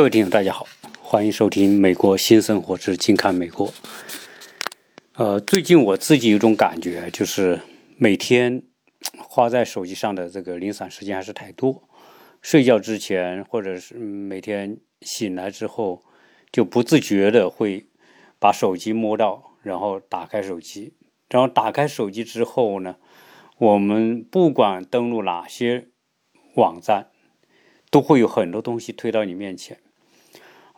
各位听众，大家好，欢迎收听《美国新生活之近看美国》。呃，最近我自己有种感觉，就是每天花在手机上的这个零散时间还是太多。睡觉之前，或者是每天醒来之后，就不自觉的会把手机摸到，然后打开手机，然后打开手机之后呢，我们不管登录哪些网站。都会有很多东西推到你面前，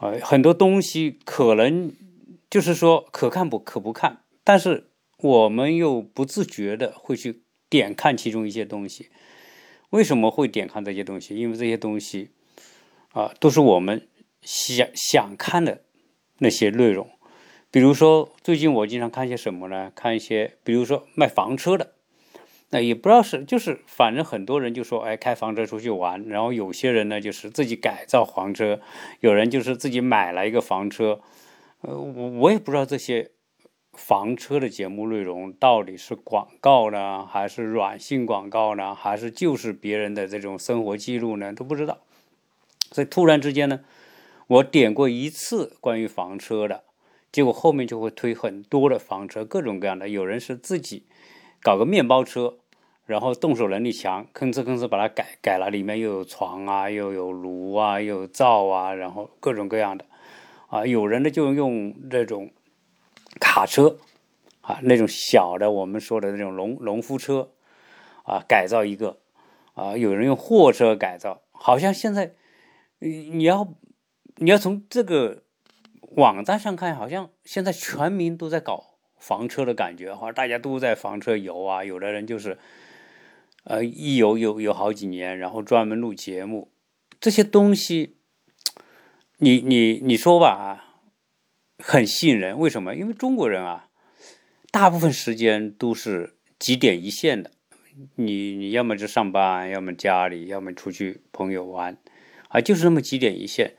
呃，很多东西可能就是说可看不可不看，但是我们又不自觉的会去点看其中一些东西。为什么会点看这些东西？因为这些东西啊，都是我们想想看的那些内容。比如说，最近我经常看些什么呢？看一些，比如说卖房车的。那也不知道是，就是反正很多人就说，哎，开房车出去玩，然后有些人呢就是自己改造房车，有人就是自己买了一个房车，呃，我我也不知道这些房车的节目内容到底是广告呢，还是软性广告呢，还是就是别人的这种生活记录呢，都不知道。所以突然之间呢，我点过一次关于房车的，结果后面就会推很多的房车，各种各样的，有人是自己搞个面包车。然后动手能力强，吭哧吭哧把它改改了，里面又有床啊，又有炉啊，又有灶啊，然后各种各样的，啊，有人呢就用这种卡车，啊，那种小的我们说的那种农农夫车，啊，改造一个，啊，有人用货车改造，好像现在，你要你要从这个网站上看，好像现在全民都在搞房车的感觉，哈，大家都在房车游啊，有的人就是。呃，一有有有好几年，然后专门录节目，这些东西，你你你说吧，很吸引人。为什么？因为中国人啊，大部分时间都是几点一线的。你你要么就上班，要么家里，要么出去朋友玩，啊，就是那么几点一线。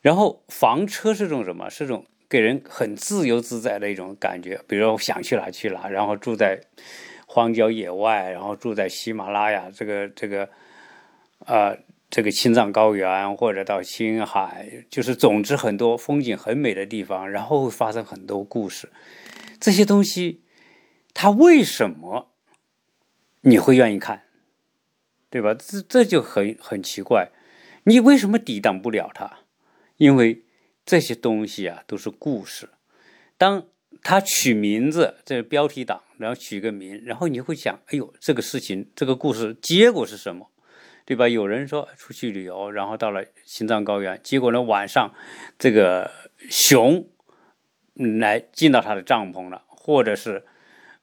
然后房车是种什么？是种给人很自由自在的一种感觉。比如说想去哪去哪，然后住在。荒郊野外，然后住在喜马拉雅这个这个，呃，这个青藏高原，或者到青海，就是总之很多风景很美的地方，然后会发生很多故事。这些东西，它为什么你会愿意看？对吧？这这就很很奇怪，你为什么抵挡不了它？因为这些东西啊，都是故事。当他取名字，这标题党，然后取个名，然后你会想，哎呦，这个事情，这个故事结果是什么，对吧？有人说出去旅游，然后到了青藏高原，结果呢晚上，这个熊来进到他的帐篷了，或者是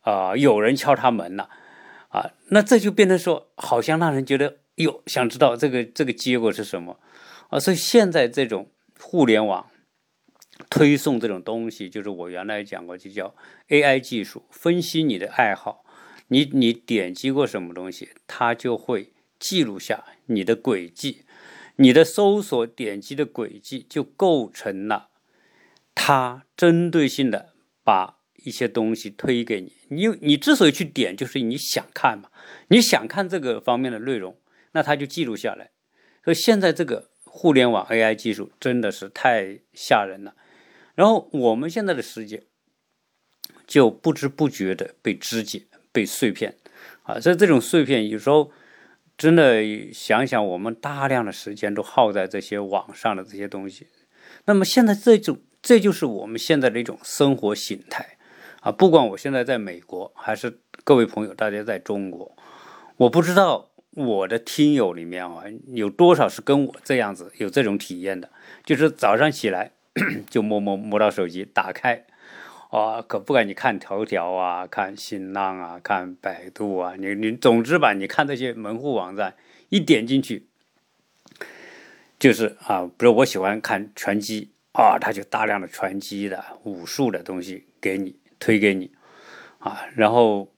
啊有人敲他门了，啊，那这就变成说，好像让人觉得，哟，想知道这个这个结果是什么啊？所以现在这种互联网。推送这种东西，就是我原来讲过，就叫 AI 技术，分析你的爱好，你你点击过什么东西，它就会记录下你的轨迹，你的搜索点击的轨迹就构成了它针对性的把一些东西推给你。你你之所以去点，就是你想看嘛，你想看这个方面的内容，那它就记录下来。所以现在这个互联网 AI 技术真的是太吓人了。然后我们现在的世界就不知不觉的被肢解、被碎片，啊，所以这种碎片有时候真的想想，我们大量的时间都耗在这些网上的这些东西。那么现在这种，这就是我们现在的一种生活形态，啊，不管我现在在美国，还是各位朋友大家在中国，我不知道我的听友里面啊有多少是跟我这样子有这种体验的，就是早上起来。就摸摸摸到手机，打开，啊，可不管你看头条啊，看新浪啊，看百度啊，你你总之吧，你看这些门户网站，一点进去，就是啊，比如我喜欢看拳击啊，他就大量的拳击的武术的东西给你推给你，啊，然后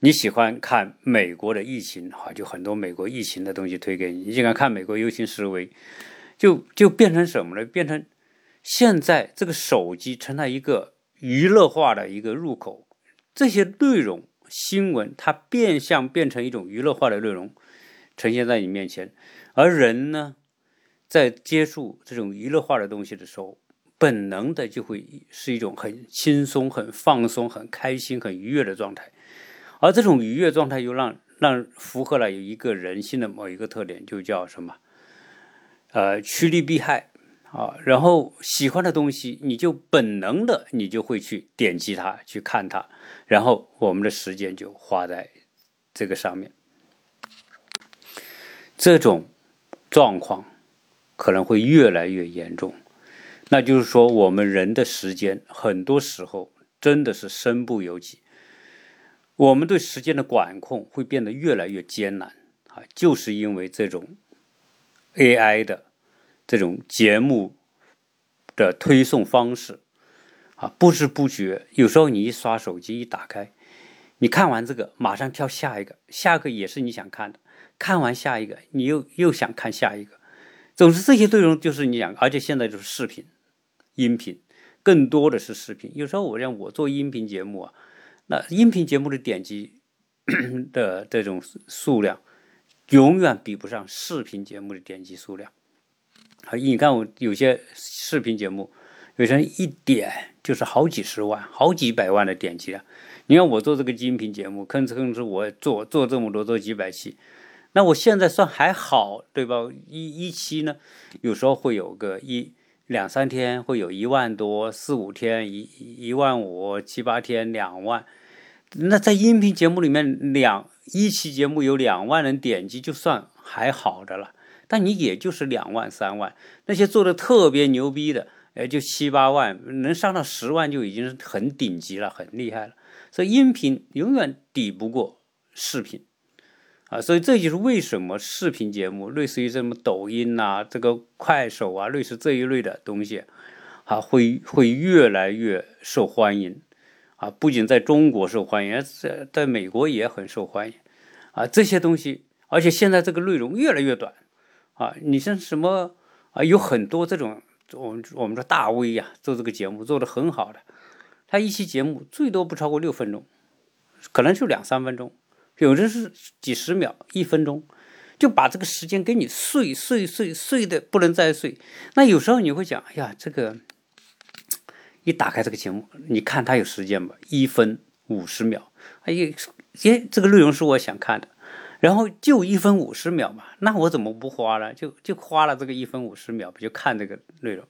你喜欢看美国的疫情啊，就很多美国疫情的东西推给你，你喜欢看美国游行示威，就就变成什么呢？变成现在这个手机成了一个娱乐化的一个入口，这些内容新闻它变相变成一种娱乐化的内容，呈现在你面前，而人呢，在接触这种娱乐化的东西的时候，本能的就会是一种很轻松、很放松、很开心、很愉悦的状态，而这种愉悦状态又让让符合了一个人性的某一个特点，就叫什么？呃，趋利避害。啊。然后喜欢的东西，你就本能的你就会去点击它，去看它，然后我们的时间就花在这个上面。这种状况可能会越来越严重。那就是说，我们人的时间很多时候真的是身不由己，我们对时间的管控会变得越来越艰难啊，就是因为这种 AI 的这种节目的推送方式啊，不知不觉，有时候你一刷手机一打开，你看完这个，马上跳下一个，下一个也是你想看的，看完下一个，你又又想看下一个，总之这些内容就是你想，而且现在就是视频。音频更多的是视频，有时候我让我做音频节目啊，那音频节目的点击 的这种数量，永远比不上视频节目的点击数量。啊，你看我有些视频节目，有些人一点就是好几十万、好几百万的点击量。你看我做这个音频节目，吭哧吭哧我做做这么多，做几百期，那我现在算还好，对吧？一一期呢，有时候会有个一。两三天会有一万多，四五天一一万五，七八天两万。那在音频节目里面，两一期节目有两万人点击，就算还好的了。但你也就是两万三万，那些做的特别牛逼的，哎，就七八万，能上到十万就已经是很顶级了，很厉害了。所以音频永远抵不过视频。啊，所以这就是为什么视频节目，类似于什么抖音呐、这个快手啊，类似这一类的东西，啊，会会越来越受欢迎，啊，不仅在中国受欢迎，在在美国也很受欢迎，啊，这些东西，而且现在这个内容越来越短，啊，你像什么啊，有很多这种，我们我们说大 V 呀，做这个节目做的很好的，他一期节目最多不超过六分钟，可能就两三分钟。有的是几十秒、一分钟，就把这个时间给你碎碎碎碎的不能再碎。那有时候你会讲，哎呀，这个一打开这个节目，你看它有时间吧，一分五十秒，哎呀，耶，这个内容是我想看的，然后就一分五十秒嘛，那我怎么不花呢？就就花了这个一分五十秒，不就看这个内容？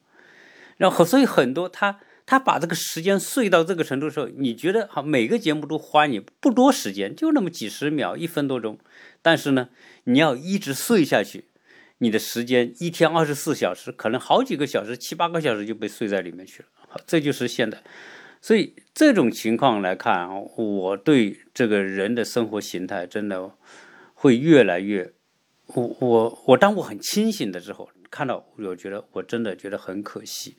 然后所以很多他。他把这个时间碎到这个程度的时候，你觉得好？每个节目都花你不多时间，就那么几十秒、一分多钟。但是呢，你要一直碎下去，你的时间一天二十四小时，可能好几个小时、七八个小时就被碎在里面去了。好，这就是现在。所以这种情况来看啊，我对这个人的生活形态真的会越来越……我我我，当我很清醒的时候，看到我觉得我真的觉得很可惜。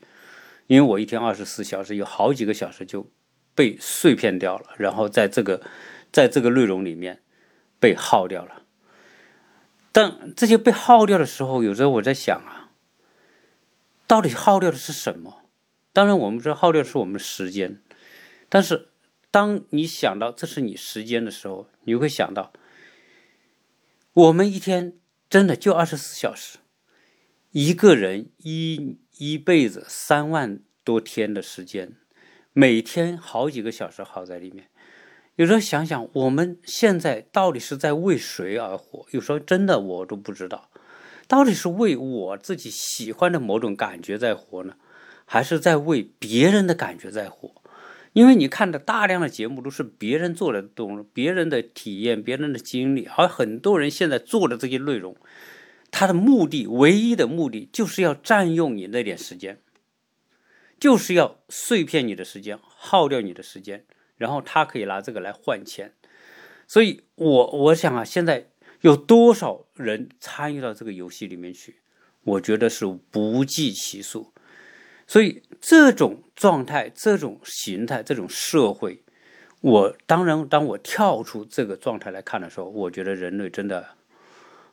因为我一天二十四小时，有好几个小时就被碎片掉了，然后在这个在这个内容里面被耗掉了。但这些被耗掉的时候，有时候我在想啊，到底耗掉的是什么？当然，我们说耗掉是我们时间，但是当你想到这是你时间的时候，你会想到，我们一天真的就二十四小时，一个人一。一辈子三万多天的时间，每天好几个小时耗在里面。有时候想想，我们现在到底是在为谁而活？有时候真的我都不知道，到底是为我自己喜欢的某种感觉在活呢，还是在为别人的感觉在活？因为你看的大量的节目都是别人做的东，别人的体验，别人的经历，而很多人现在做的这些内容。他的目的，唯一的目的，就是要占用你那点时间，就是要碎片你的时间，耗掉你的时间，然后他可以拿这个来换钱。所以，我我想啊，现在有多少人参与到这个游戏里面去？我觉得是不计其数。所以，这种状态、这种形态、这种社会，我当然，当我跳出这个状态来看的时候，我觉得人类真的。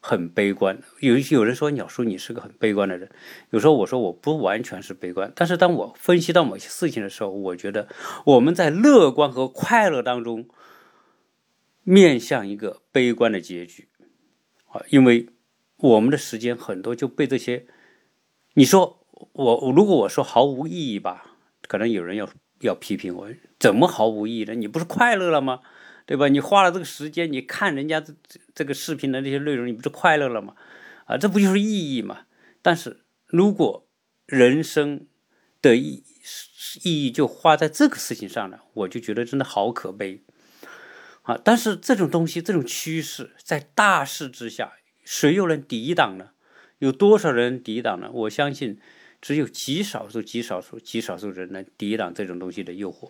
很悲观，有有人说鸟叔你是个很悲观的人，有时候我说我不完全是悲观，但是当我分析到某些事情的时候，我觉得我们在乐观和快乐当中面向一个悲观的结局。啊，因为我们的时间很多就被这些你说我如果我说毫无意义吧，可能有人要要批评我，怎么毫无意义呢？你不是快乐了吗？对吧？你花了这个时间，你看人家这这个视频的那些内容，你不是快乐了吗？啊，这不就是意义吗？但是如果人生的意意义就花在这个事情上了，我就觉得真的好可悲啊！但是这种东西，这种趋势，在大势之下，谁又能抵挡呢？有多少人抵挡呢？我相信，只有极少数、极少数、极少数人能抵挡这种东西的诱惑。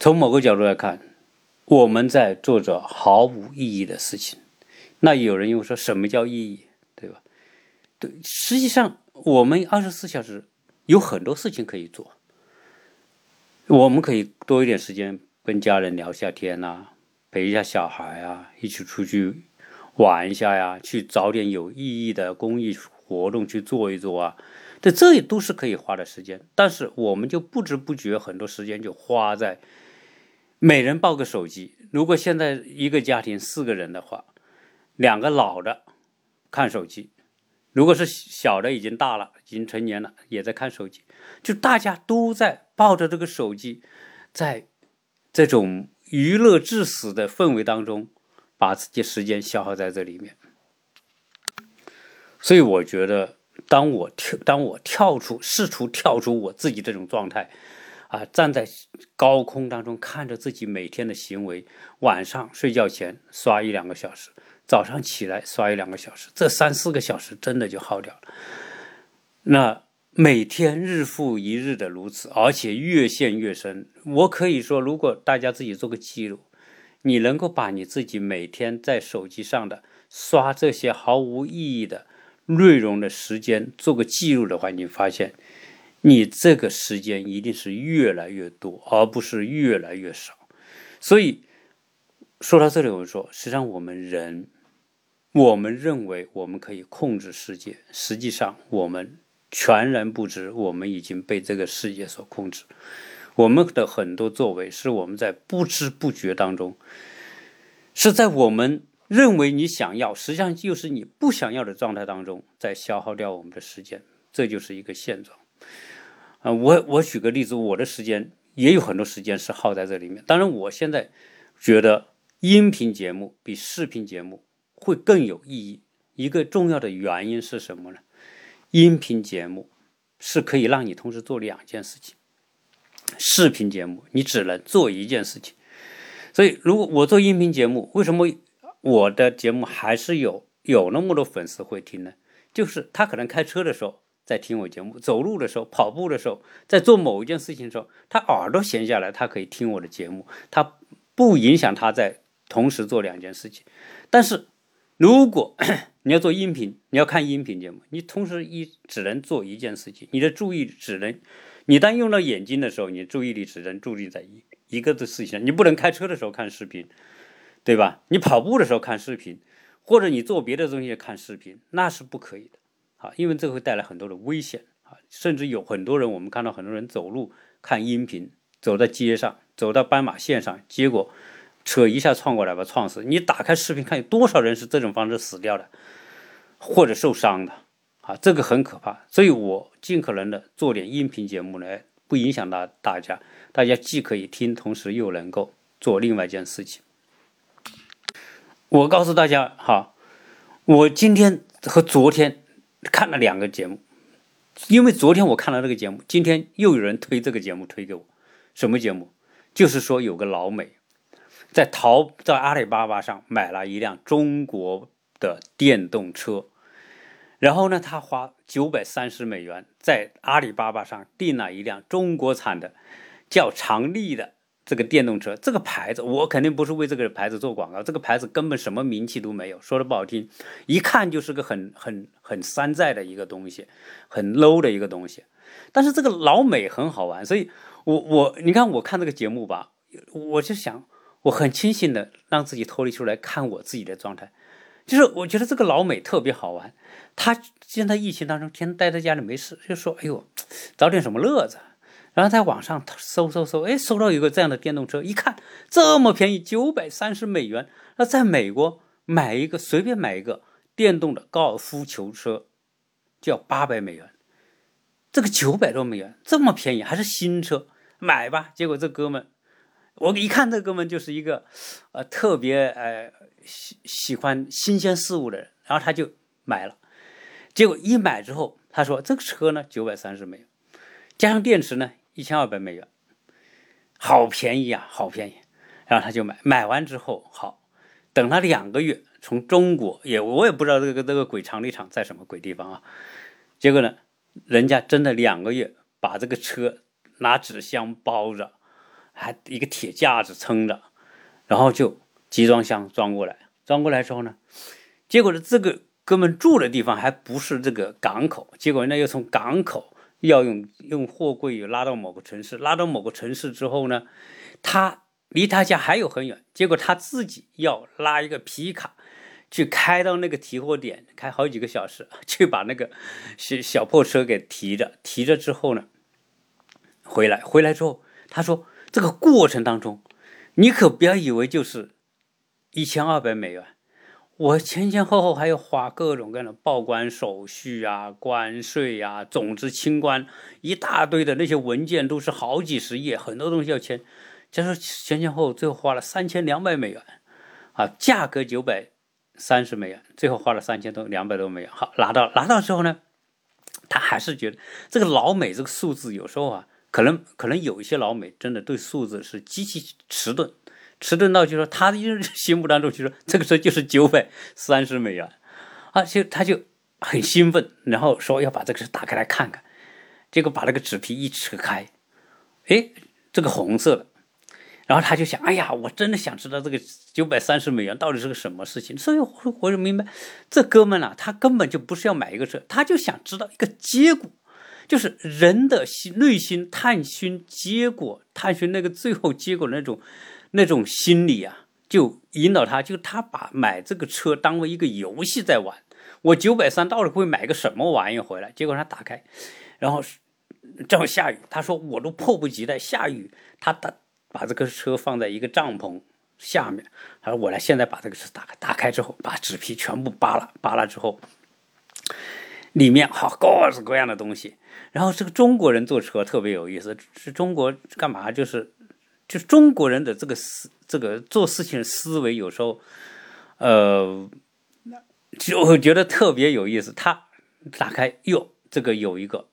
从某个角度来看，我们在做着毫无意义的事情。那有人又说什么叫意义，对吧？对，实际上我们二十四小时有很多事情可以做。我们可以多一点时间跟家人聊下天呐，陪一下小孩啊，一起出去玩一下呀，去找点有意义的公益活动去做一做啊。这这也都是可以花的时间，但是我们就不知不觉很多时间就花在每人抱个手机。如果现在一个家庭四个人的话，两个老的看手机，如果是小的已经大了，已经成年了，也在看手机，就大家都在抱着这个手机，在这种娱乐致死的氛围当中，把自己时间消耗在这里面。所以我觉得，当我跳，当我跳出，试图跳出我自己这种状态，啊，站在高空当中看着自己每天的行为，晚上睡觉前刷一两个小时。早上起来刷一两个小时，这三四个小时真的就耗掉了。那每天日复一日的如此，而且越陷越深。我可以说，如果大家自己做个记录，你能够把你自己每天在手机上的刷这些毫无意义的内容的时间做个记录的话，你发现你这个时间一定是越来越多，而不是越来越少。所以说到这里，我说，实际上我们人。我们认为我们可以控制世界，实际上我们全然不知，我们已经被这个世界所控制。我们的很多作为是我们在不知不觉当中，是在我们认为你想要，实际上就是你不想要的状态当中，在消耗掉我们的时间。这就是一个现状。啊，我我举个例子，我的时间也有很多时间是耗在这里面。当然，我现在觉得音频节目比视频节目。会更有意义。一个重要的原因是什么呢？音频节目是可以让你同时做两件事情，视频节目你只能做一件事情。所以，如果我做音频节目，为什么我的节目还是有有那么多粉丝会听呢？就是他可能开车的时候在听我节目，走路的时候、跑步的时候，在做某一件事情的时候，他耳朵闲下来，他可以听我的节目，他不影响他在同时做两件事情。但是，如果 你要做音频，你要看音频节目，你同时一只能做一件事情，你的注意只能，你当用到眼睛的时候，你注意力只能注意在一一个的事情上，你不能开车的时候看视频，对吧？你跑步的时候看视频，或者你做别的东西看视频，那是不可以的啊，因为这会带来很多的危险啊，甚至有很多人，我们看到很多人走路看音频，走在街上，走到斑马线上，结果。车一下撞过来把撞死。你打开视频看，有多少人是这种方式死掉的，或者受伤的啊？这个很可怕。所以我尽可能的做点音频节目来，不影响到大家。大家既可以听，同时又能够做另外一件事情。我告诉大家哈，我今天和昨天看了两个节目，因为昨天我看了这个节目，今天又有人推这个节目推给我。什么节目？就是说有个老美。在淘在阿里巴巴上买了一辆中国的电动车，然后呢，他花九百三十美元在阿里巴巴上订了一辆中国产的叫长利的这个电动车。这个牌子我肯定不是为这个牌子做广告，这个牌子根本什么名气都没有，说的不好听，一看就是个很很很山寨的一个东西，很 low 的一个东西。但是这个老美很好玩，所以我我你看我看这个节目吧，我就想。我很清醒的让自己脱离出来看我自己的状态，就是我觉得这个老美特别好玩。他现在疫情当中天天待在家里没事，就说：“哎呦，找点什么乐子。”然后在网上搜搜搜，哎，搜到有个这样的电动车，一看这么便宜，九百三十美元。那在美国买一个随便买一个电动的高尔夫球车，就要八百美元，这个九百多美元这么便宜，还是新车，买吧。结果这哥们，我一看这哥们就是一个，呃，特别呃喜喜欢新鲜事物的人，然后他就买了。结果一买之后，他说这个车呢九百三十美元，加上电池呢一千二百美元，好便宜啊，好便宜。然后他就买，买完之后好，等了两个月。从中国也我也不知道这个这个鬼厂里厂在什么鬼地方啊，结果呢，人家真的两个月把这个车拿纸箱包着，还一个铁架子撑着，然后就集装箱装过来，装过来之后呢，结果呢这个哥们住的地方还不是这个港口，结果呢又从港口要用用货柜拉到某个城市，拉到某个城市之后呢，他离他家还有很远，结果他自己要拉一个皮卡。去开到那个提货点，开好几个小时，去把那个小小破车给提着，提着之后呢，回来，回来之后，他说这个过程当中，你可不要以为就是一千二百美元，我前前后后还要花各种各样的报关手续啊、关税啊、总之清关一大堆的那些文件都是好几十页，很多东西要签，就说前前后后最后花了三千两百美元，啊，价格九百。三十美元，最后花了三千多，两百多美元。好，拿到拿到之后呢，他还是觉得这个老美这个数字有时候啊，可能可能有一些老美真的对数字是极其迟钝，迟钝到就说他的 心目当中就说这个车就是九百三十美元，啊，就他就很兴奋，然后说要把这个车打开来看看，结果把那个纸皮一扯开，哎，这个红色的。然后他就想，哎呀，我真的想知道这个九百三十美元到底是个什么事情。所以我就明白，这哥们啊，他根本就不是要买一个车，他就想知道一个结果，就是人的心内心探寻结果，探寻那个最后结果那种那种心理啊，就引导他，就他把买这个车当为一个游戏在玩。我九百三到底会买个什么玩意回来？结果他打开，然后正好下雨，他说我都迫不及待下雨，他打。把这个车放在一个帐篷下面，他说：“我来，现在把这个车打开。打开之后，把纸皮全部扒了，扒了之后，里面好各式各样的东西。然后这个中国人坐车特别有意思，是中国干嘛？就是就中国人的这个思，这个做事情思维有时候，呃，就我觉得特别有意思。他打开，哟，这个有一个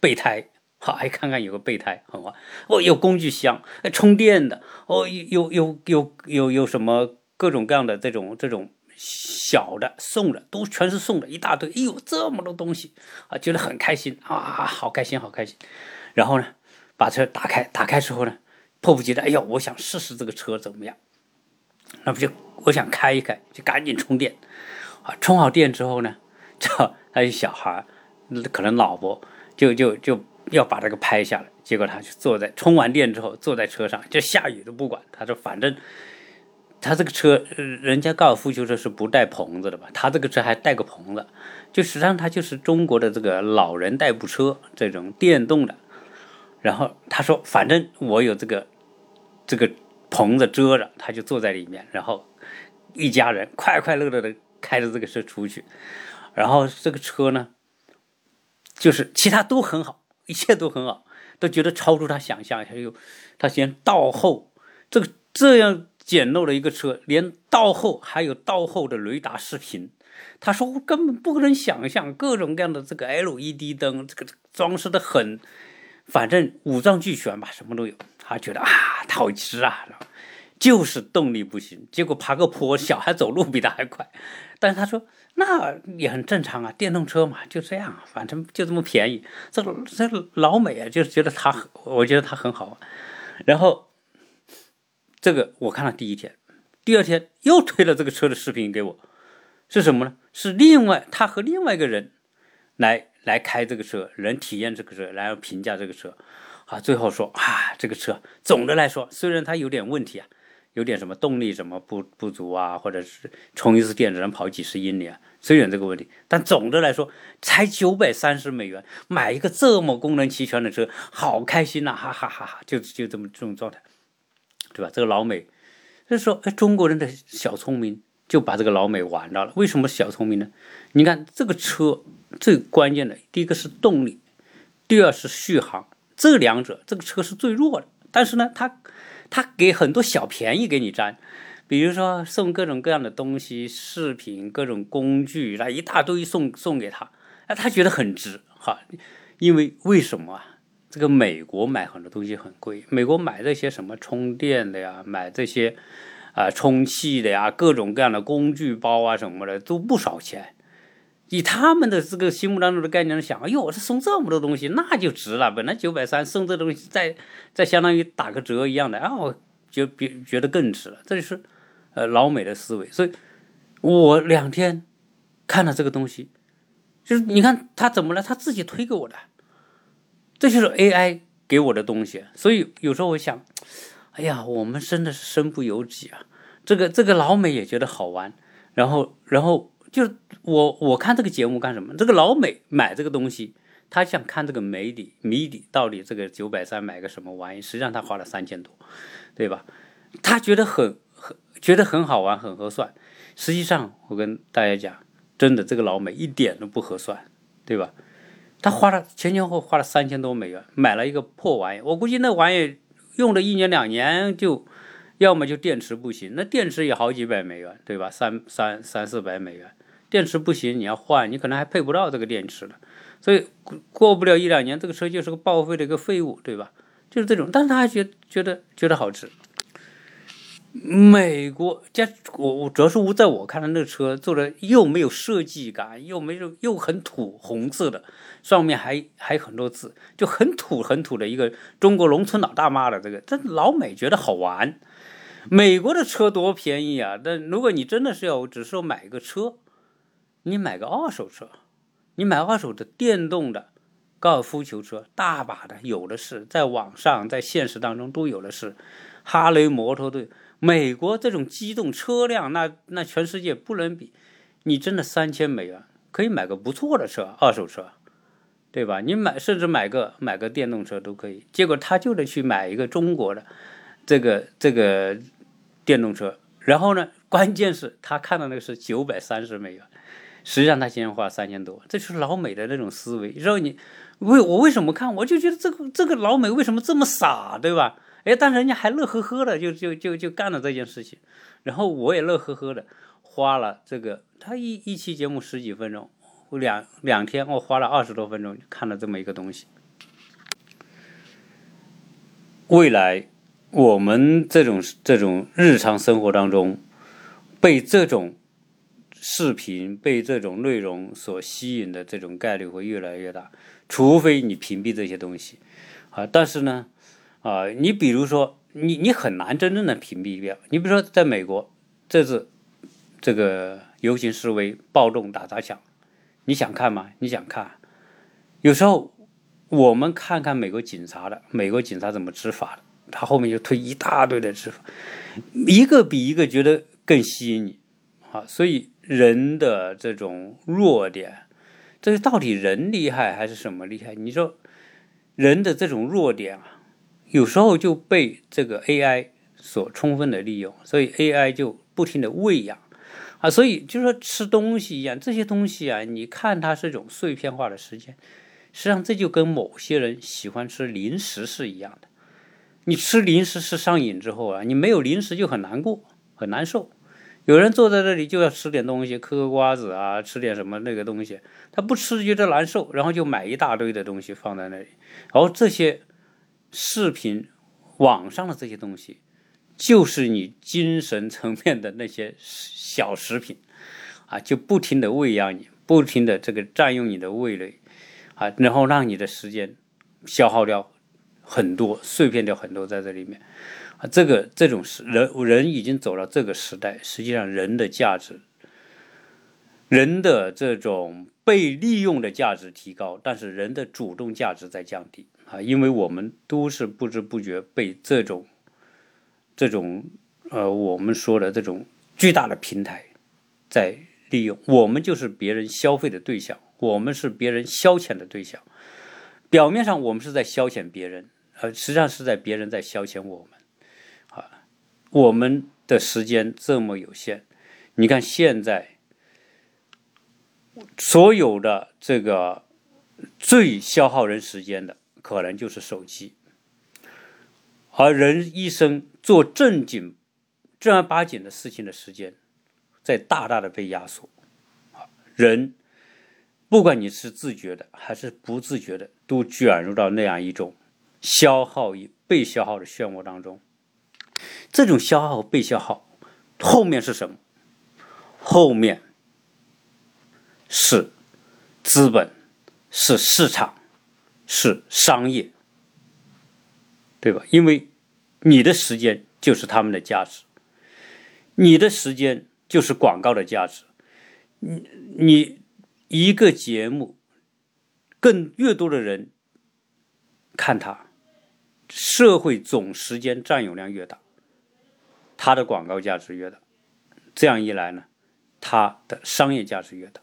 备胎。”好，还看看有个备胎，很好。哦，有工具箱，充电的。哦，有有有有有什么各种各样的这种这种小的送的，都全是送的，一大堆。哎呦，这么多东西啊，觉得很开心啊，好开心，好开心。然后呢，把车打开，打开之后呢，迫不及待，哎呦，我想试试这个车怎么样。那不就我想开一开，就赶紧充电。啊，充好电之后呢，这还有小孩，可能老婆就就就。要把这个拍下来，结果他就坐在充完电之后坐在车上，就下雨都不管。他说：“反正他这个车，人家高尔夫球车是不带棚子的吧？他这个车还带个棚子，就实际上他就是中国的这个老人代步车这种电动的。然后他说：反正我有这个这个棚子遮着，他就坐在里面，然后一家人快快乐乐的开着这个车出去。然后这个车呢，就是其他都很好。”一切都很好，都觉得超出他想象。还有，他嫌倒后这个这样简陋的一个车，连倒后还有倒后的雷达视频。他说我根本不可能想象各种各样的这个 LED 灯，这个装饰的很，反正五脏俱全吧，什么都有。他觉得啊，好值啊，就是动力不行。结果爬个坡，小孩走路比他还快。但是他说。那也很正常啊，电动车嘛，就这样，反正就这么便宜。这这老美啊，就是觉得他，我觉得他很好。然后这个我看了第一天，第二天又推了这个车的视频给我，是什么呢？是另外他和另外一个人来来开这个车，人体验这个车，然后评价这个车，啊，最后说啊，这个车总的来说虽然它有点问题啊。有点什么动力什么不不足啊，或者是充一次电只能跑几十英里啊，虽然这个问题，但总的来说才九百三十美元买一个这么功能齐全的车，好开心呐，哈哈哈哈，就就这么这种状态，对吧？这个老美，就说哎，中国人的小聪明就把这个老美玩到了。为什么小聪明呢？你看这个车最关键的，第一个是动力，第二是续航，这两者这个车是最弱的。但是呢，它它给很多小便宜给你占，比如说送各种各样的东西、饰品、各种工具，那一大堆送送给他，哎，他觉得很值哈。因为为什么啊？这个美国买很多东西很贵，美国买这些什么充电的呀，买这些啊充气的呀，各种各样的工具包啊什么的都不少钱。以他们的这个心目当中的概念想，哎呦，这送这么多东西，那就值了。本来九百三送这东西，再再相当于打个折一样的，啊，我就比觉得更值了。这就是呃老美的思维。所以，我两天看了这个东西，就是你看他怎么了，他自己推给我的。这就是 AI 给我的东西，所以有时候我想，哎呀，我们真的是身不由己啊！这个这个老美也觉得好玩，然后然后就我我看这个节目干什么？这个老美买这个东西，他想看这个谜底谜底到底这个九百三买个什么玩意？实际上他花了三千多，对吧？他觉得很很觉得很好玩，很合算。实际上我跟大家讲，真的这个老美一点都不合算，对吧？他花了前前后花了三千多美元买了一个破玩意，我估计那玩意用了一年两年就，要么就电池不行，那电池也好几百美元，对吧？三三三四百美元，电池不行，你要换，你可能还配不到这个电池了，所以过不了一两年，这个车就是个报废的一个废物，对吧？就是这种，但是他还觉得觉得觉得好吃。美国加我我主要是我在我看的那个车做的又没有设计感，又没有又很土红色的，上面还还很多字，就很土很土的一个中国农村老大妈的这个，但老美觉得好玩。美国的车多便宜啊！但如果你真的是要只是说买一个车，你买个二手车，你买二手的电动的高尔夫球车，大把的有的是，在网上在现实当中都有的是，哈雷摩托队。美国这种机动车辆，那那全世界不能比。你真的三千美元可以买个不错的车，二手车，对吧？你买甚至买个买个电动车都可以。结果他就得去买一个中国的这个这个电动车。然后呢，关键是他看到那个是九百三十美元，实际上他先花三千多。这就是老美的那种思维。然后你为我为什么看，我就觉得这个这个老美为什么这么傻，对吧？哎，但是人家还乐呵呵的，就就就就干了这件事情，然后我也乐呵呵的花了这个，他一一期节目十几分钟，两两天我花了二十多分钟看了这么一个东西。未来我们这种这种日常生活当中，被这种视频、被这种内容所吸引的这种概率会越来越大，除非你屏蔽这些东西啊，但是呢。啊，你比如说，你你很难真正的屏蔽掉。你比如说，在美国，这次这个游行示威、暴动、打砸抢，你想看吗？你想看？有时候我们看看美国警察的，美国警察怎么执法的，他后面就推一大堆的执法，一个比一个觉得更吸引你。啊，所以人的这种弱点，这是到底人厉害还是什么厉害？你说人的这种弱点啊？有时候就被这个 AI 所充分的利用，所以 AI 就不停的喂养啊，所以就说吃东西一样，这些东西啊，你看它是一种碎片化的时间，实际上这就跟某些人喜欢吃零食是一样的。你吃零食是上瘾之后啊，你没有零食就很难过，很难受。有人坐在这里就要吃点东西，嗑个瓜子啊，吃点什么那个东西，他不吃觉得难受，然后就买一大堆的东西放在那里，然后这些。视频网上的这些东西，就是你精神层面的那些小食品啊，就不停的喂养你，不停的这个占用你的味蕾啊，然后让你的时间消耗掉很多，碎片掉很多在这里面啊。这个这种是人人已经走到这个时代，实际上人的价值，人的这种被利用的价值提高，但是人的主动价值在降低。啊，因为我们都是不知不觉被这种、这种呃，我们说的这种巨大的平台在利用，我们就是别人消费的对象，我们是别人消遣的对象。表面上我们是在消遣别人，呃，实际上是在别人在消遣我们。我们的时间这么有限，你看现在所有的这个最消耗人时间的，可能就是手机，而人一生做正经、正儿八经的事情的时间，在大大的被压缩。人，不管你是自觉的还是不自觉的，都卷入到那样一种消耗与被消耗的漩涡当中。这种消耗被消耗，后面是什么？后面是资本，是市场，是商业，对吧？因为你的时间就是他们的价值，你的时间就是广告的价值。你你一个节目，更越多的人看它，社会总时间占有量越大，它的广告价值越大。这样一来呢，它的商业价值越大。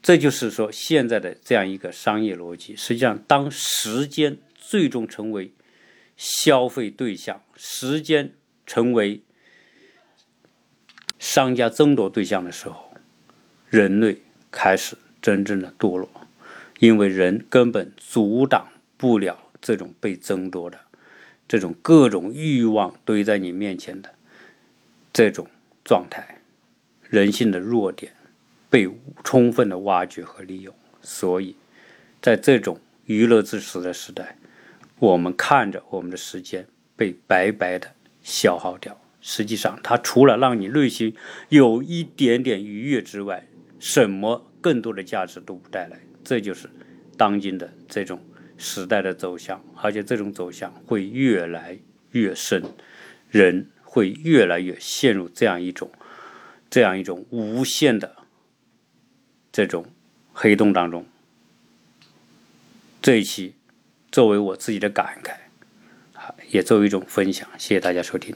这就是说，现在的这样一个商业逻辑，实际上，当时间最终成为消费对象，时间成为商家争夺对象的时候。人类开始真正的堕落，因为人根本阻挡不了这种被争夺的、这种各种欲望堆在你面前的这种状态，人性的弱点被充分的挖掘和利用。所以，在这种娱乐至死的时代，我们看着我们的时间被白白的消耗掉，实际上，它除了让你内心有一点点愉悦之外，什么更多的价值都不带来，这就是当今的这种时代的走向，而且这种走向会越来越深，人会越来越陷入这样一种这样一种无限的这种黑洞当中。这一期作为我自己的感慨，啊，也作为一种分享，谢谢大家收听。